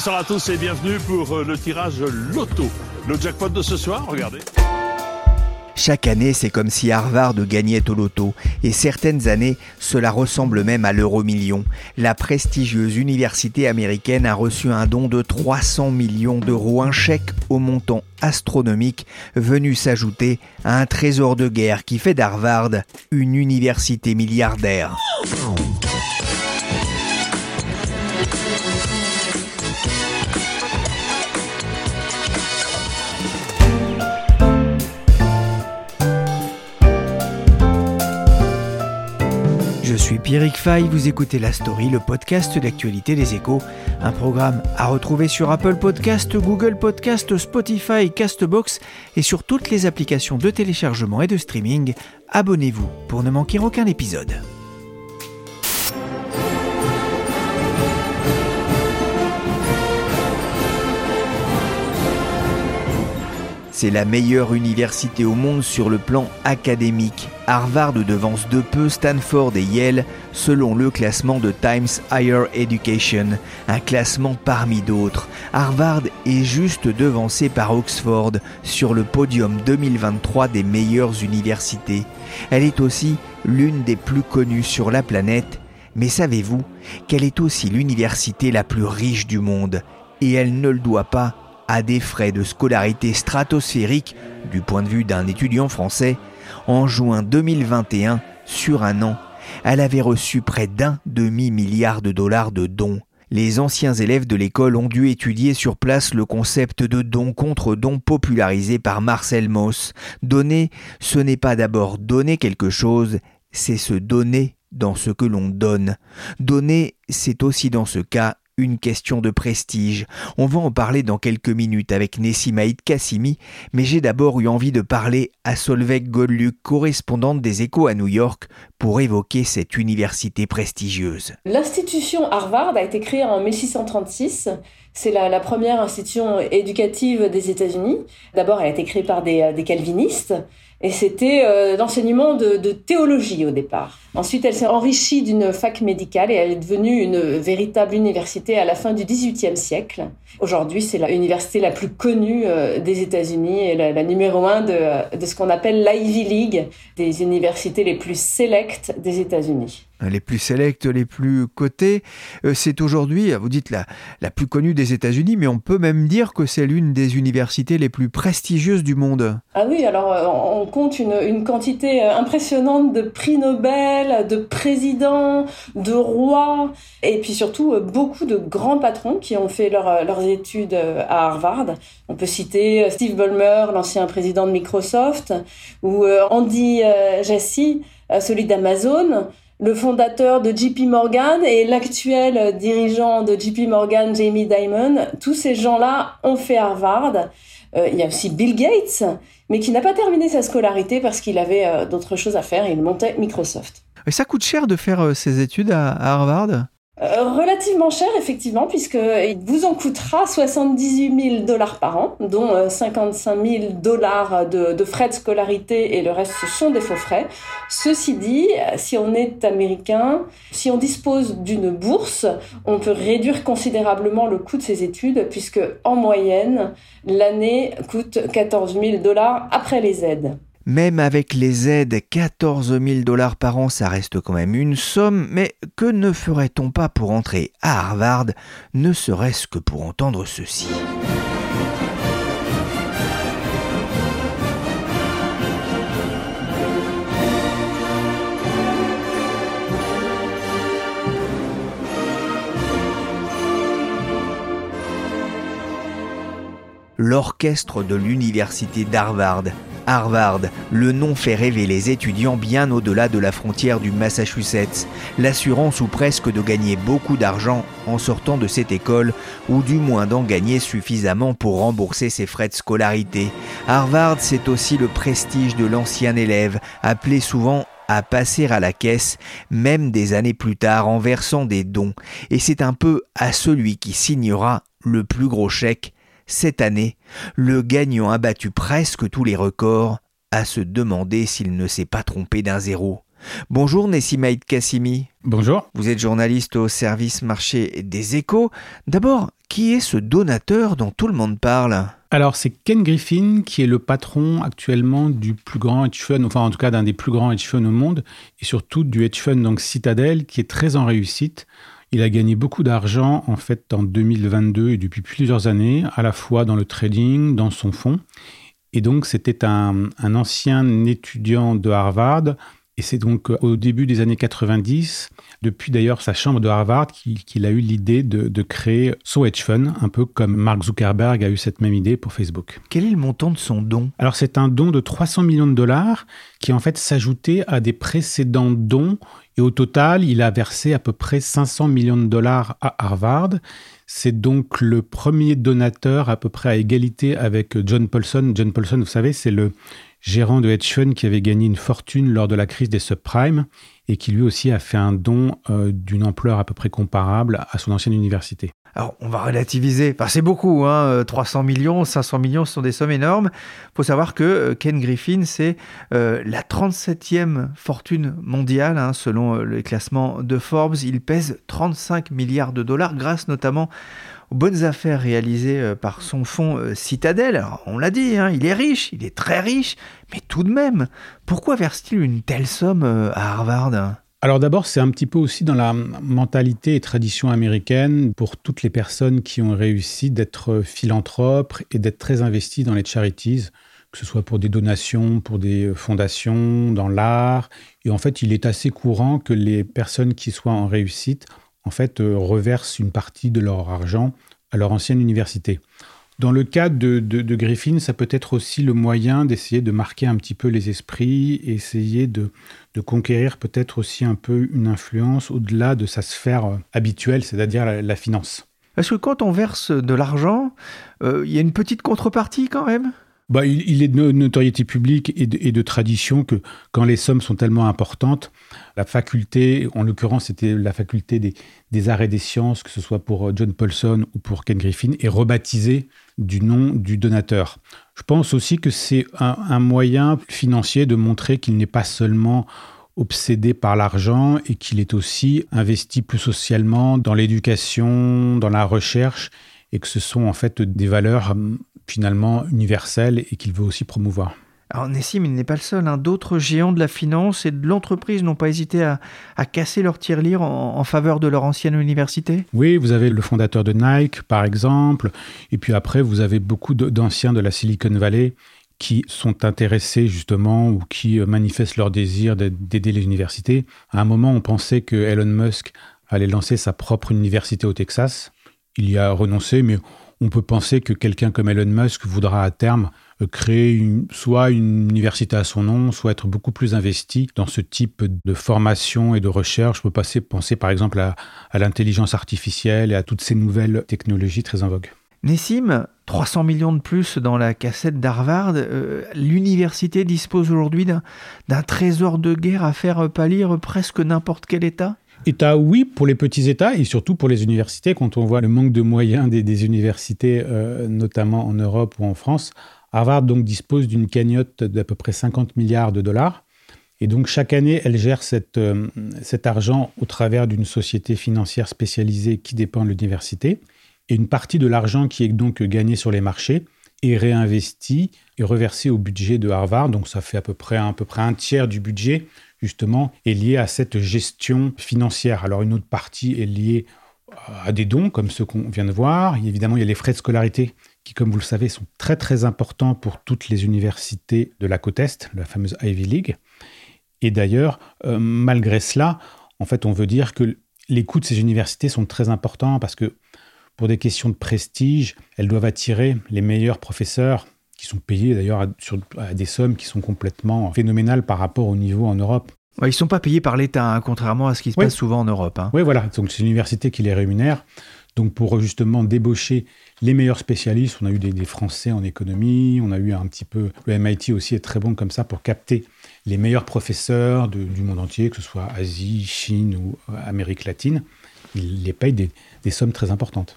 Bonsoir à tous et bienvenue pour euh, le tirage Loto. Le jackpot de ce soir, regardez. Chaque année, c'est comme si Harvard gagnait au loto, et certaines années, cela ressemble même à l'euro million. La prestigieuse université américaine a reçu un don de 300 millions d'euros, un chèque au montant astronomique venu s'ajouter à un trésor de guerre qui fait d'Harvard une université milliardaire. Suis Pierrick Fay, vous écoutez La Story, le podcast d'actualité des échos, un programme à retrouver sur Apple Podcast, Google Podcast, Spotify, Castbox et sur toutes les applications de téléchargement et de streaming. Abonnez-vous pour ne manquer aucun épisode. C'est la meilleure université au monde sur le plan académique. Harvard devance de peu Stanford et Yale selon le classement de Times Higher Education, un classement parmi d'autres. Harvard est juste devancé par Oxford sur le podium 2023 des meilleures universités. Elle est aussi l'une des plus connues sur la planète. Mais savez-vous qu'elle est aussi l'université la plus riche du monde? Et elle ne le doit pas à des frais de scolarité stratosphériques du point de vue d'un étudiant français, en juin 2021, sur un an, elle avait reçu près d'un demi-milliard de dollars de dons. Les anciens élèves de l'école ont dû étudier sur place le concept de don contre don popularisé par Marcel Mauss. Donner, ce n'est pas d'abord donner quelque chose, c'est se donner dans ce que l'on donne. Donner, c'est aussi dans ce cas une question de prestige. On va en parler dans quelques minutes avec Nessimaïd Kassimi, mais j'ai d'abord eu envie de parler à Solveig Goldluck, correspondante des Échos à New York, pour évoquer cette université prestigieuse. L'institution Harvard a été créée en 1636. C'est la, première institution éducative des États-Unis. D'abord, elle a été créée par des, des calvinistes et c'était euh, l'enseignement de, de, théologie au départ. Ensuite, elle s'est enrichie d'une fac médicale et elle est devenue une véritable université à la fin du XVIIIe siècle. Aujourd'hui, c'est l'université la plus connue euh, des États-Unis et la, numéro un de, de ce qu'on appelle l'Ivy League, des universités les plus sélectes des États-Unis les plus sélectes, les plus cotées. Euh, c'est aujourd'hui, vous dites, la, la plus connue des États-Unis, mais on peut même dire que c'est l'une des universités les plus prestigieuses du monde. Ah oui, alors on compte une, une quantité impressionnante de prix Nobel, de présidents, de rois, et puis surtout beaucoup de grands patrons qui ont fait leur, leurs études à Harvard. On peut citer Steve Ballmer, l'ancien président de Microsoft, ou Andy Jassy, celui d'Amazon le fondateur de JP Morgan et l'actuel dirigeant de JP Morgan, Jamie Dimon, tous ces gens-là ont fait Harvard. Euh, il y a aussi Bill Gates, mais qui n'a pas terminé sa scolarité parce qu'il avait euh, d'autres choses à faire. Il montait Microsoft. Et ça coûte cher de faire euh, ses études à Harvard? Euh, relativement cher, effectivement, puisqu'il vous en coûtera 78 000 dollars par an, dont 55 euh, 000 dollars de, frais de scolarité et le reste, ce sont des faux frais. Ceci dit, si on est américain, si on dispose d'une bourse, on peut réduire considérablement le coût de ses études, puisque en moyenne, l'année coûte 14 000 dollars après les aides. Même avec les aides, 14 000 dollars par an, ça reste quand même une somme, mais que ne ferait-on pas pour entrer à Harvard, ne serait-ce que pour entendre ceci. L'orchestre de l'université d'Harvard Harvard. Le nom fait rêver les étudiants bien au-delà de la frontière du Massachusetts. L'assurance ou presque de gagner beaucoup d'argent en sortant de cette école, ou du moins d'en gagner suffisamment pour rembourser ses frais de scolarité. Harvard, c'est aussi le prestige de l'ancien élève, appelé souvent à passer à la caisse, même des années plus tard, en versant des dons. Et c'est un peu à celui qui signera le plus gros chèque cette année, le gagnant a battu presque tous les records, à se demander s'il ne s'est pas trompé d'un zéro. Bonjour Nessimaïd Kassimi. Bonjour. Vous êtes journaliste au service marché des échos. D'abord, qui est ce donateur dont tout le monde parle? Alors c'est Ken Griffin qui est le patron actuellement du plus grand hedge fund, enfin en tout cas d'un des plus grands hedge funds au monde, et surtout du hedge fund donc Citadel qui est très en réussite. Il a gagné beaucoup d'argent en fait en 2022 et depuis plusieurs années, à la fois dans le trading, dans son fonds. Et donc c'était un, ancien étudiant de Harvard. Et c'est donc au début des années 90, depuis d'ailleurs sa chambre de Harvard, qu'il a eu l'idée de, de, créer So Hedge Fund, un peu comme Mark Zuckerberg a eu cette même idée pour Facebook. Quel est le montant de son don? Alors c'est un don de 300 millions de dollars qui en fait s'ajoutait à des précédents dons et au total, il a versé à peu près 500 millions de dollars à Harvard. C'est donc le premier donateur à peu près à égalité avec John Paulson. John Paulson, vous savez, c'est le gérant de hedge fund qui avait gagné une fortune lors de la crise des subprimes et qui lui aussi a fait un don euh, d'une ampleur à peu près comparable à son ancienne université. Alors, on va relativiser. C'est beaucoup, hein 300 euh, millions, 500 millions, ce sont des sommes énormes. Il faut savoir que euh, Ken Griffin, c'est la 37e fortune mondiale, hein, selon les classements de Forbes. Il pèse 35 milliards de dollars, grâce notamment aux bonnes affaires réalisées par son fonds Citadel. on l'a dit, hein, il est riche, il est très riche, mais tout de même, pourquoi verse-t-il une telle somme à Harvard? Alors d'abord, c'est un petit peu aussi dans la mentalité et tradition américaine pour toutes les personnes qui ont réussi d'être philanthropes et d'être très investies dans les charities, que ce soit pour des donations, pour des fondations, dans l'art. Et en fait, il est assez courant que les personnes qui soient en réussite, en fait, euh, reversent une partie de leur argent à leur ancienne université. Dans le cas de, Griffin, ça peut être aussi le moyen d'essayer de marquer un petit peu les esprits, essayer de, conquérir peut-être aussi un peu une influence au-delà de sa sphère euh, habituelle, c'est-à-dire la, finance. Est-ce que quand on verse de l'argent, euh, il y a une petite contrepartie quand même? Bah, il, est de notoriété publique et de, tradition que quand les sommes sont tellement importantes, la faculté, en l'occurrence c'était la faculté des, arts et des sciences, que ce soit pour euh, John Paulson ou pour Ken Griffin, est rebaptisée du nom du donateur. Je pense aussi que c'est un, moyen financier de montrer qu'il n'est pas seulement obsédé par l'argent et qu'il est aussi investi plus socialement dans l'éducation, dans la recherche et que ce sont en fait des valeurs finalement universel et qu'il veut aussi promouvoir. Alors Nessim, il n'est pas le seul. Hein. D'autres géants de la finance et de l'entreprise n'ont pas hésité à, casser leur tirelire en, en, faveur de leur ancienne université? Oui, vous avez le fondateur de Nike, par exemple. Et puis après, vous avez beaucoup d'anciens de la Silicon Valley qui sont intéressés justement ou qui euh, manifestent leur désir d'aider les universités. À un moment, on pensait que Elon Musk allait lancer sa propre université au Texas. Il y a renoncé, mais on peut penser que quelqu'un comme Elon Musk voudra à terme euh, créer soit une université à son nom, soit être beaucoup plus investi dans ce type de formation et de recherche. Je peux passer, penser par exemple à, l'intelligence artificielle et à toutes ces nouvelles technologies très en vogue. Nessim, 300 millions de plus dans la cassette d'Harvard, euh, l'université dispose aujourd'hui d'un trésor de guerre à faire pâlir presque n'importe quel État? État, oui, pour les petits États et surtout pour les universités. Quand on voit le manque de moyens des, universités, euh, notamment en Europe ou en France, Harvard donc dispose d'une cagnotte d'à peu près 50 milliards de dollars. Et donc chaque année, elle gère euh, cet argent au travers d'une société financière spécialisée qui dépend de l'université. Et une partie de l'argent qui est donc gagné sur les marchés est réinvesti et reversé au budget de Harvard. Donc ça fait à peu près un tiers du budget justement, est liée à cette gestion financière. Alors une autre partie est liée à des dons, comme ceux qu'on vient de voir. évidemment, il y a les frais de scolarité qui, comme vous le savez, sont très très importants pour toutes les universités de la côte Est, la fameuse Ivy League. Et d'ailleurs, euh, malgré cela, en fait, on veut dire que les coûts de ces universités sont très importants parce que pour des questions de prestige, elles doivent attirer les meilleurs professeurs qui sont payés d'ailleurs à, des sommes qui sont complètement phénoménales par rapport au niveau en Europe. ils ne sont pas payés par l'État, hein, contrairement à ce qui se passe souvent en Europe. Hein. Oui, voilà. Donc c'est l'université qui les rémunère. Donc pour justement débaucher les meilleurs spécialistes, on a eu des, Français en économie, on a eu un petit peu... Le MIT aussi est très bon comme ça pour capter les meilleurs professeurs du monde entier, que ce soit Asie, Chine ou euh, Amérique latine. Ils les payent des, des sommes très importantes.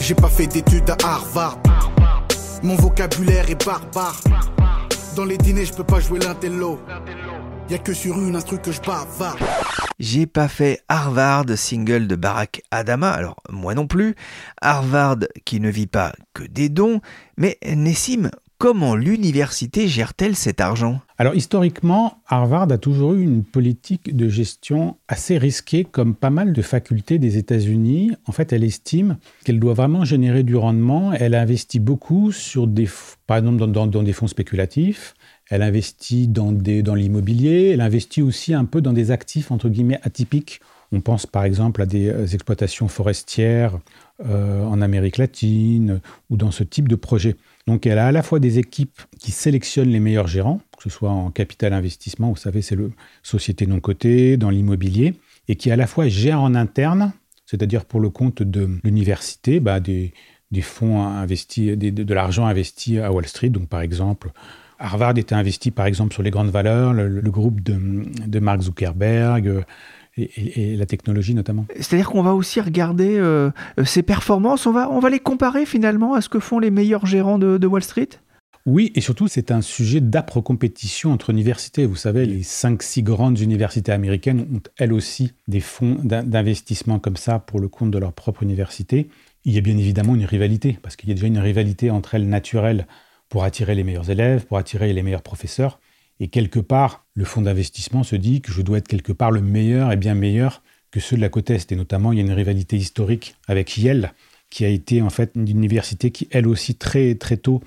J'ai pas fait d'études à Harvard. Mon vocabulaire est barbare. Dans les dîners, je peux pas jouer l'intello. Y a que sur une instru que je bavarde. J'ai pas fait Harvard, single de Barack Adama, alors moi non plus. Harvard qui ne vit pas que des dons, mais Nessim, comment l'université gère-t-elle cet argent? Alors historiquement, Harvard a toujours eu une politique de gestion assez risquée comme pas mal de facultés des États-Unis. En fait, elle estime qu'elle doit vraiment générer du rendement. Elle investit beaucoup sur des, par exemple dans, des fonds spéculatifs. Elle investit dans, dans l'immobilier. Elle investit aussi un peu dans des actifs entre guillemets atypiques. On pense par exemple à des euh, exploitations forestières euh, en Amérique latine ou dans ce type de projet. Donc elle a à la fois des équipes qui sélectionnent les meilleurs gérants, que ce soit en capital investissement, vous savez, c'est le société non cotée, dans l'immobilier, et qui à la fois gèrent en interne, c'est-à-dire pour le compte de l'université, bah, des, fonds investis, de l'argent investi à Wall Street. Donc par exemple, Harvard était investi par exemple sur les grandes valeurs, le, groupe de, Mark Zuckerberg, et, la technologie notamment. C'est-à-dire qu'on va aussi regarder euh, ces performances, on va, on va les comparer finalement à ce que font les meilleurs gérants de, Wall Street? Oui, et surtout, c'est un sujet d'âpre compétition entre universités. Vous savez, les 5-6 grandes universités américaines ont elles aussi des fonds d'investissement comme ça pour le compte de leur propre université. Il y a bien évidemment une rivalité, parce qu'il y a déjà une rivalité entre elles naturelle pour attirer les meilleurs élèves, pour attirer les meilleurs professeurs. Et quelque part, le fonds d'investissement se dit que je dois être quelque part le meilleur et bien meilleur que ceux de la côte Est. Et notamment, il y a une rivalité historique avec Yale, qui a été en fait une université qui, elle aussi, très, très tôt,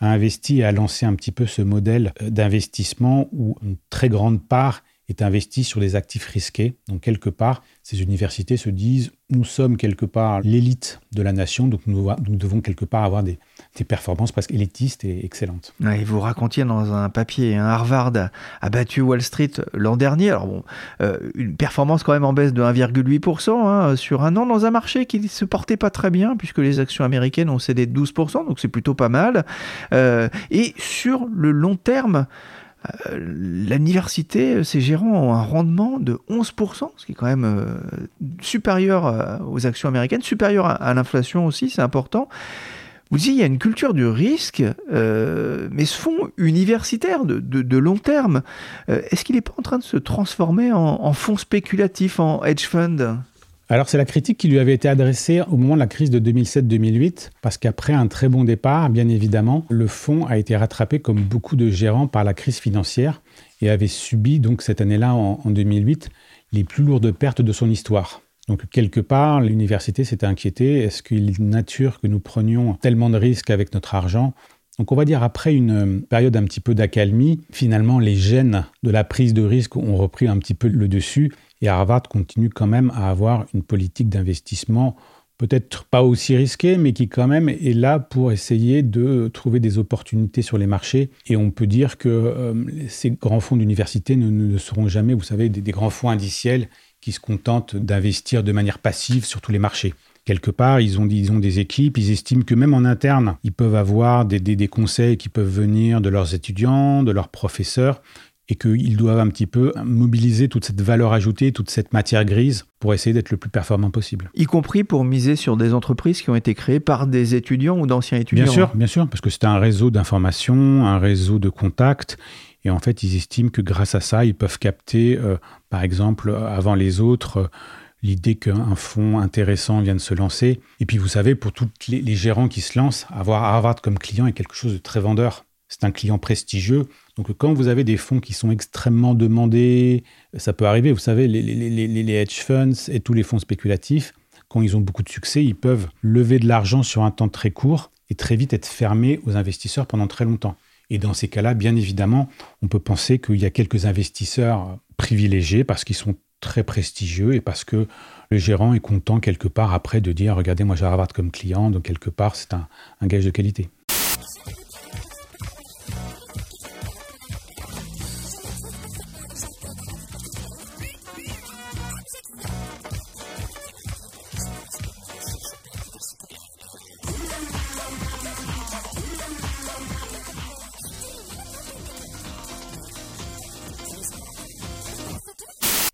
a investi et a lancé un petit peu ce modèle d'investissement où une très grande part est investie sur des actifs risqués. Donc, quelque part, ces universités se disent, nous sommes quelque part l'élite de la nation, donc nous devons quelque part avoir des, performances presque élitistes et excellentes. et vous racontiez dans un papier, Harvard a, battu Wall Street l'an dernier. Alors bon, euh, une performance quand même en baisse de 1,8% hein, sur un an dans un marché qui ne se portait pas très bien puisque les actions américaines ont cédé de 12%, donc c'est plutôt pas mal. Euh, et sur le long terme, l'université, ses gérants ont un rendement de 11%, ce qui est quand même supérieur aux actions américaines, supérieur à l'inflation aussi, c'est important. Vous dites, il y a une culture du risque, euh, mais ce fonds universitaire de, long terme, euh, est-ce qu'il n'est pas en train de se transformer en, fonds spéculatif, en hedge fund? Alors c'est la critique qui lui avait été adressée au moment de la crise de 2007-2008, parce qu'après un très bon départ, bien évidemment, le fonds a été rattrapé comme beaucoup de gérants par la crise financière et avait subi donc cette année-là, en 2008, les plus lourdes pertes de son histoire. Donc quelque part, l'université s'était inquiétée, est-ce qu'il est nature que nous prenions tellement de risques avec notre argent? Donc on va dire après une période un petit peu d'accalmie, finalement les gènes de la prise de risque ont repris un petit peu le dessus et Harvard continue quand même à avoir une politique d'investissement peut-être pas aussi risquée, mais qui quand même est là pour essayer de trouver des opportunités sur les marchés. Et on peut dire que euh, ces grands fonds d'université ne, seront jamais, vous savez, des grands fonds indiciels qui se contentent d'investir de manière passive sur tous les marchés. Quelque part, ils ont, ils ont des équipes, ils estiment que même en interne, ils peuvent avoir des, des, conseils qui peuvent venir de leurs étudiants, de leurs professeurs, et qu'ils doivent un petit peu mobiliser toute cette valeur ajoutée, toute cette matière grise pour essayer d'être le plus performant possible. Y compris pour miser sur des entreprises qui ont été créées par des étudiants ou d'anciens étudiants. Bien sûr, bien sûr, parce que c'est un réseau d'informations, un réseau de contacts, et en fait, ils estiment que grâce à ça, ils peuvent capter, euh, par exemple, avant les autres, euh, l'idée qu'un fonds intéressant vient de se lancer. Et puis, vous savez, pour tous les, gérants qui se lancent, avoir Harvard comme client est quelque chose de très vendeur. C'est un client prestigieux. Donc, quand vous avez des fonds qui sont extrêmement demandés, ça peut arriver. Vous savez, les, hedge funds et tous les fonds spéculatifs, quand ils ont beaucoup de succès, ils peuvent lever de l'argent sur un temps très court et très vite être fermés aux investisseurs pendant très longtemps. Et dans ces cas-là, bien évidemment, on peut penser qu'il y a quelques investisseurs privilégiés parce qu'ils sont très prestigieux et parce que le gérant est content quelque part après de dire regardez moi j'ai Harvard comme client donc quelque part c'est un gage de qualité.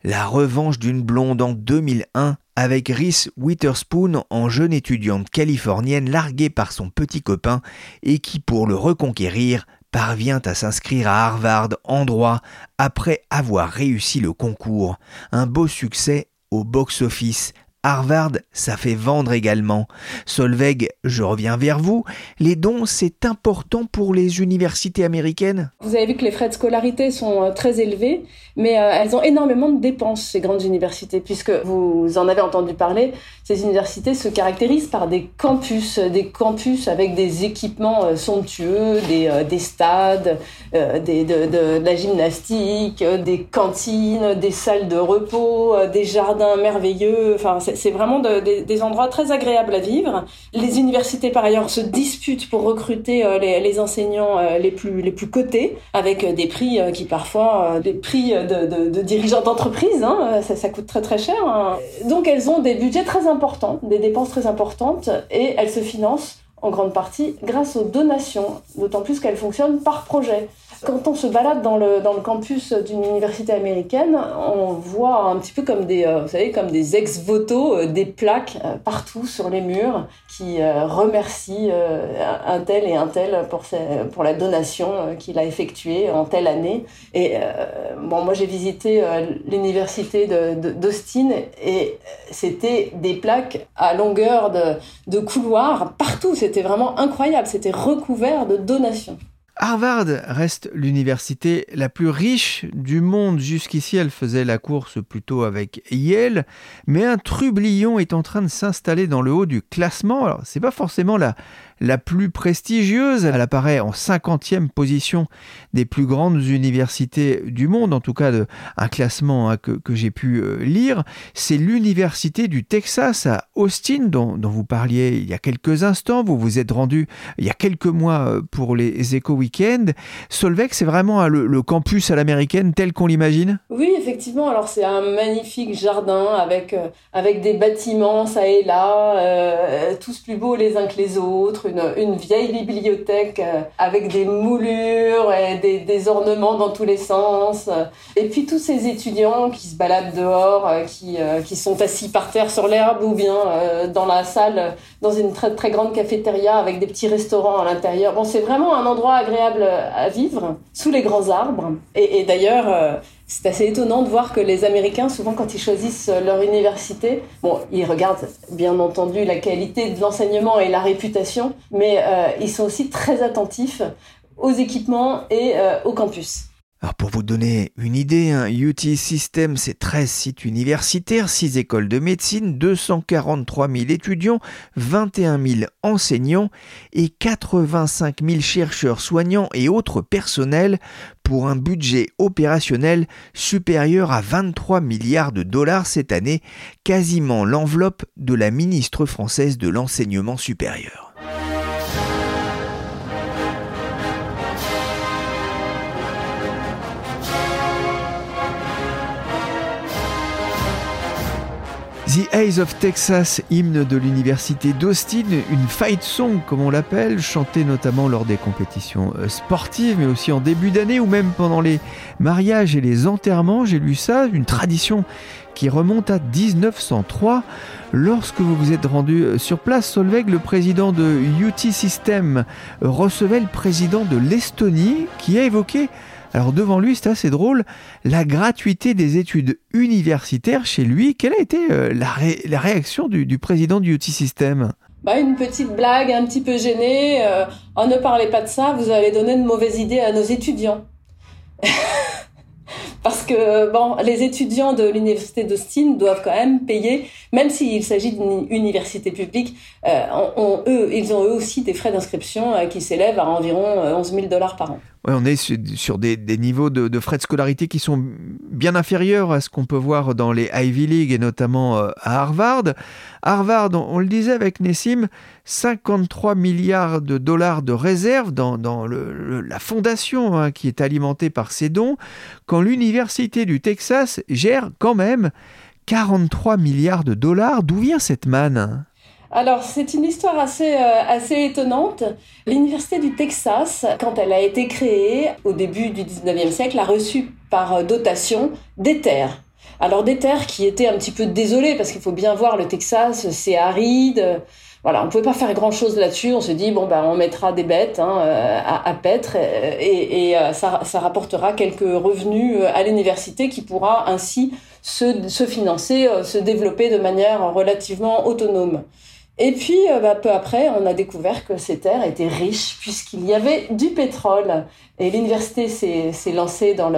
La revanche d'une blonde en 2001 avec Reese Witherspoon en jeune étudiante californienne larguée par son petit copain et qui, pour le reconquérir, parvient à s'inscrire à Harvard en droit après avoir réussi le concours. Un beau succès au box-office Harvard, ça fait vendre également. Solveig, je reviens vers vous. Les dons, c'est important pour les universités américaines? Vous avez vu que les frais de scolarité sont euh, très élevés, mais euh, elles ont énormément de dépenses, ces grandes universités, puisque vous en avez entendu parler, ces universités se caractérisent par des campus, des campus avec des équipements euh, somptueux, des, des stades, des, de, de, de la gymnastique, des cantines, des salles de repos, des jardins merveilleux. Enfin, c'est vraiment des endroits très agréables à vivre. Les universités, par ailleurs, se disputent pour recruter euh, les, enseignants euh, les plus les plus cotés, avec euh, des prix qui parfois des prix de, dirigeants d'entreprise. Hein, ça, coûte très très cher. Hein. Donc elles ont des budgets très importants, des dépenses très importantes, et elles se financent en grande partie grâce aux donations, d'autant plus qu'elles fonctionnent par projet. Quand on se balade dans le, dans le campus d'une université américaine, on voit un petit peu comme des, euh, vous savez, comme des ex-voto, euh, des plaques euh, partout sur les murs qui remercient un tel et un tel pour, pour la donation qu'il a effectuée en telle année. Et bon, moi j'ai visité l'université d'Austin et c'était des plaques à longueur de, de couloir partout. C'était vraiment incroyable. C'était recouvert de donations. Harvard reste l'université la plus riche du monde. Jusqu'ici, elle faisait la course plutôt avec Yale, mais un trublion est en train de s'installer dans le haut du classement. Alors, c'est pas forcément la, la plus prestigieuse. Elle apparaît en 50e position des plus grandes universités du monde, en tout cas de, un classement hein, que, j'ai pu euh, lire. C'est l'université du Texas à Austin, dont, vous parliez il y a quelques instants. Vous vous êtes rendu il y a quelques mois euh, pour les Eco Weekend. Solveig, c'est vraiment hein, le, campus à l'américaine tel qu'on l'imagine? Oui, effectivement. Alors c'est un magnifique jardin avec, euh, avec des bâtiments ça et là, tous plus beaux les uns que les autres une, vieille bibliothèque euh, avec des moulures et des, ornements dans tous les sens. Et puis tous ces étudiants qui se baladent dehors, euh, qui, euh, qui sont assis par terre sur l'herbe ou bien dans la salle, dans une très, très grande cafétéria avec des petits restaurants à l'intérieur. Bon, c'est vraiment un endroit agréable à vivre, sous les grands arbres. Et, et d'ailleurs, c'est assez étonnant de voir que les Américains, souvent quand ils choisissent leur université, bon, ils regardent bien entendu la qualité de l'enseignement et la réputation, mais euh, ils sont aussi très attentifs aux équipements et euh, au campus. Alors pour vous donner une idée, un UT System, c'est 13 sites universitaires, 6 écoles de médecine, 243 000 étudiants, 21 000 enseignants et 85 000 chercheurs, soignants et autres personnels pour un budget opérationnel supérieur à 23 milliards de dollars cette année, quasiment l'enveloppe de la ministre française de l'enseignement supérieur. The Eyes of Texas, hymne de l'université d'Austin, une fight song comme on l'appelle, chantée notamment lors des compétitions euh, sportives, mais aussi en début d'année ou même pendant les mariages et les enterrements. J'ai lu ça, une tradition qui remonte à 1903. Lorsque vous vous êtes rendu euh, sur place, Solveig, le président de UT System, recevait le président de l'Estonie qui a évoqué alors devant lui, c'est assez drôle, la gratuité des études universitaires chez lui. Quelle a été euh, la, réaction du, président du UT System? Bah, une petite blague un petit peu gênée. Euh, oh, ne parlez pas de ça, vous allez donner de mauvaises idées à nos étudiants. Parce que bon, les étudiants de l'université d'Austin doivent quand même payer, même s'il s'agit d'une université publique, euh, eux, ils ont eux aussi des frais d'inscription qui s'élèvent à environ 11 000 dollars par an on est sur, des, niveaux de, frais de scolarité qui sont bien inférieurs à ce qu'on peut voir dans les Ivy League et notamment euh, à Harvard. Harvard, on, le disait avec Nessim, 53 milliards de dollars de réserves dans, la fondation hein, qui est alimentée par ces dons, quand l'Université du Texas gère quand même 43 milliards de dollars. D'où vient cette manne? Alors, c'est une histoire assez, euh, assez étonnante. L'Université du Texas, quand elle a été créée au début du 19e siècle, a reçu par dotation des terres. Alors des terres qui étaient un petit peu désolées, parce qu'il faut bien voir, le Texas, c'est aride. Voilà, on pouvait pas faire grand chose là-dessus. On se dit bon ben on mettra des bêtes hein, à, à, paître et, et ça, ça, rapportera quelques revenus à l'université qui pourra ainsi se financer, se développer de manière relativement autonome. Et puis, euh, bah, peu après, on a découvert que ces terres étaient riches puisqu'il y avait du pétrole. Et l'université s'est lancée dans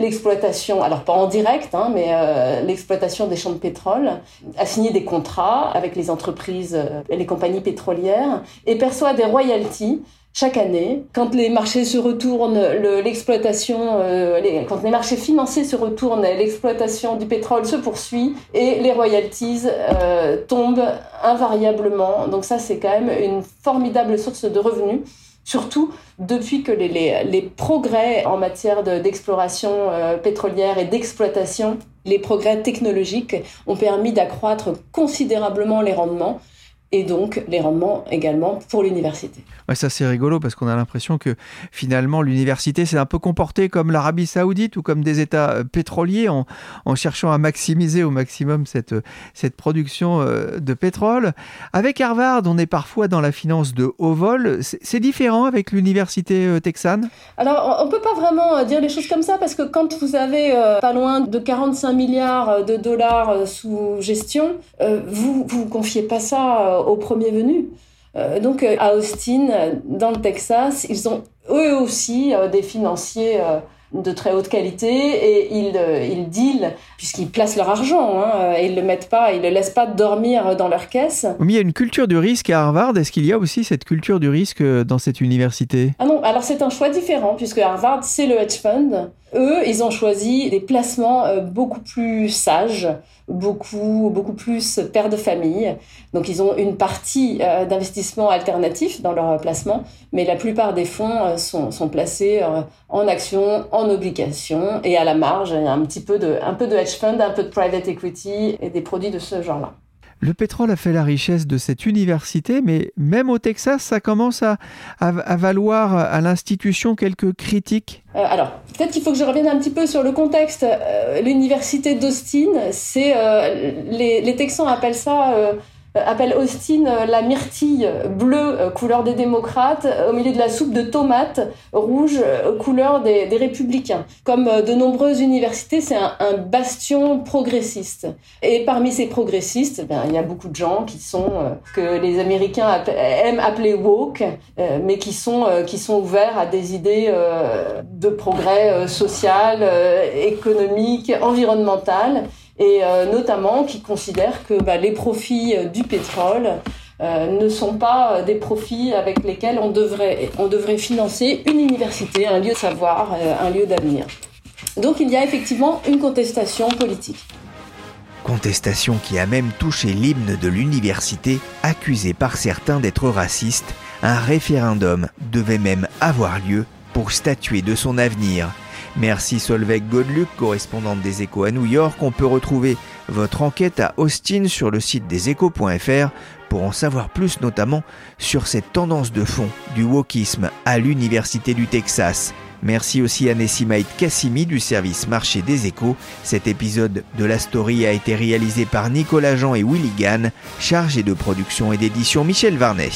l'exploitation, alors pas en direct, hein, mais euh, l'exploitation des champs de pétrole, a signé des contrats avec les entreprises euh, les compagnies pétrolières et perçoit des royalties chaque année, quand les marchés se retournent, l'exploitation, euh, quand les marchés financiers se retournent, l'exploitation du pétrole se poursuit et les royalties euh, tombent invariablement. Donc ça, c'est quand même une formidable source de revenus surtout depuis que les, progrès en matière d'exploration euh, pétrolière et d'exploitation, les progrès technologiques ont permis d'accroître considérablement les rendements et donc les rendements également pour l'université. Ouais, ça c'est rigolo parce qu'on a l'impression que finalement l'université s'est un peu comportée comme l'Arabie saoudite ou comme des États euh, pétroliers en, en, cherchant à maximiser au maximum cette, cette production euh, de pétrole. Avec Harvard, on est parfois dans la finance de haut vol. C'est différent avec l'université euh, texane? Alors on ne peut pas vraiment dire les choses comme ça parce que quand vous avez pas loin de 45 milliards de dollars sous gestion, vous ne vous confiez pas ça au premier venu. Euh, donc euh, à Austin, dans le Texas, ils ont eux aussi euh, des financiers de très haute qualité et ils, ils dealent, puisqu'ils placent leur argent, hein, et ils le mettent pas, ils le laissent pas dormir dans leur caisse. Mais il y a une culture du risque à Harvard. Est-ce qu'il y a aussi cette culture du risque dans cette université? Ah non, alors c'est un choix différent, puisque Harvard, c'est le hedge fund. Eux, ils ont choisi des placements beaucoup plus sages, beaucoup, beaucoup plus pères de famille. Donc ils ont une partie euh, d'investissement alternatif dans leur placement, mais la plupart des fonds euh, sont, sont, placés euh, en actions, en obligations et à la marge, un petit peu de, un peu de hedge fund, un peu de private equity et des produits de ce genre-là. Le pétrole a fait la richesse de cette université, mais même au Texas, ça commence à, à, valoir à l'institution quelques critiques. Euh, alors, peut-être qu'il faut que je revienne un petit peu sur le contexte. Euh, l'université d'Austin, c'est euh, les, les, Texans appellent ça appelle Austin euh, la myrtille bleue, euh, couleur des démocrates, au milieu de la soupe de tomates rouge, couleur des, républicains. Comme de nombreuses universités, c'est un, un, bastion progressiste. Et parmi ces progressistes, ben, il y a beaucoup de gens qui sont, que les Américains aiment appeler woke, mais qui sont, qui sont ouverts à des idées de progrès social, économique, environnemental et euh, notamment qui considèrent que bah, les profits euh, du pétrole euh, ne sont pas des profits avec lesquels on devrait, on devrait financer une université, un lieu de savoir, un lieu d'avenir. Donc il y a effectivement une contestation politique. Contestation qui a même touché l'hymne de l'université, accusé par certains d'être raciste. Un référendum devait même avoir lieu pour statuer de son avenir. Merci Solveig Godluc, correspondante des échos à New York. On peut retrouver votre enquête à Austin sur le site des échos.fr pour en savoir plus notamment sur cette tendance de fond du wokisme à l'Université du Texas. Merci aussi à Nessimaït Kassimi du service marché des échos. Cet épisode de la story a été réalisé par Nicolas Jean et Willy Gann, chargé de production et d'édition Michel Varnet.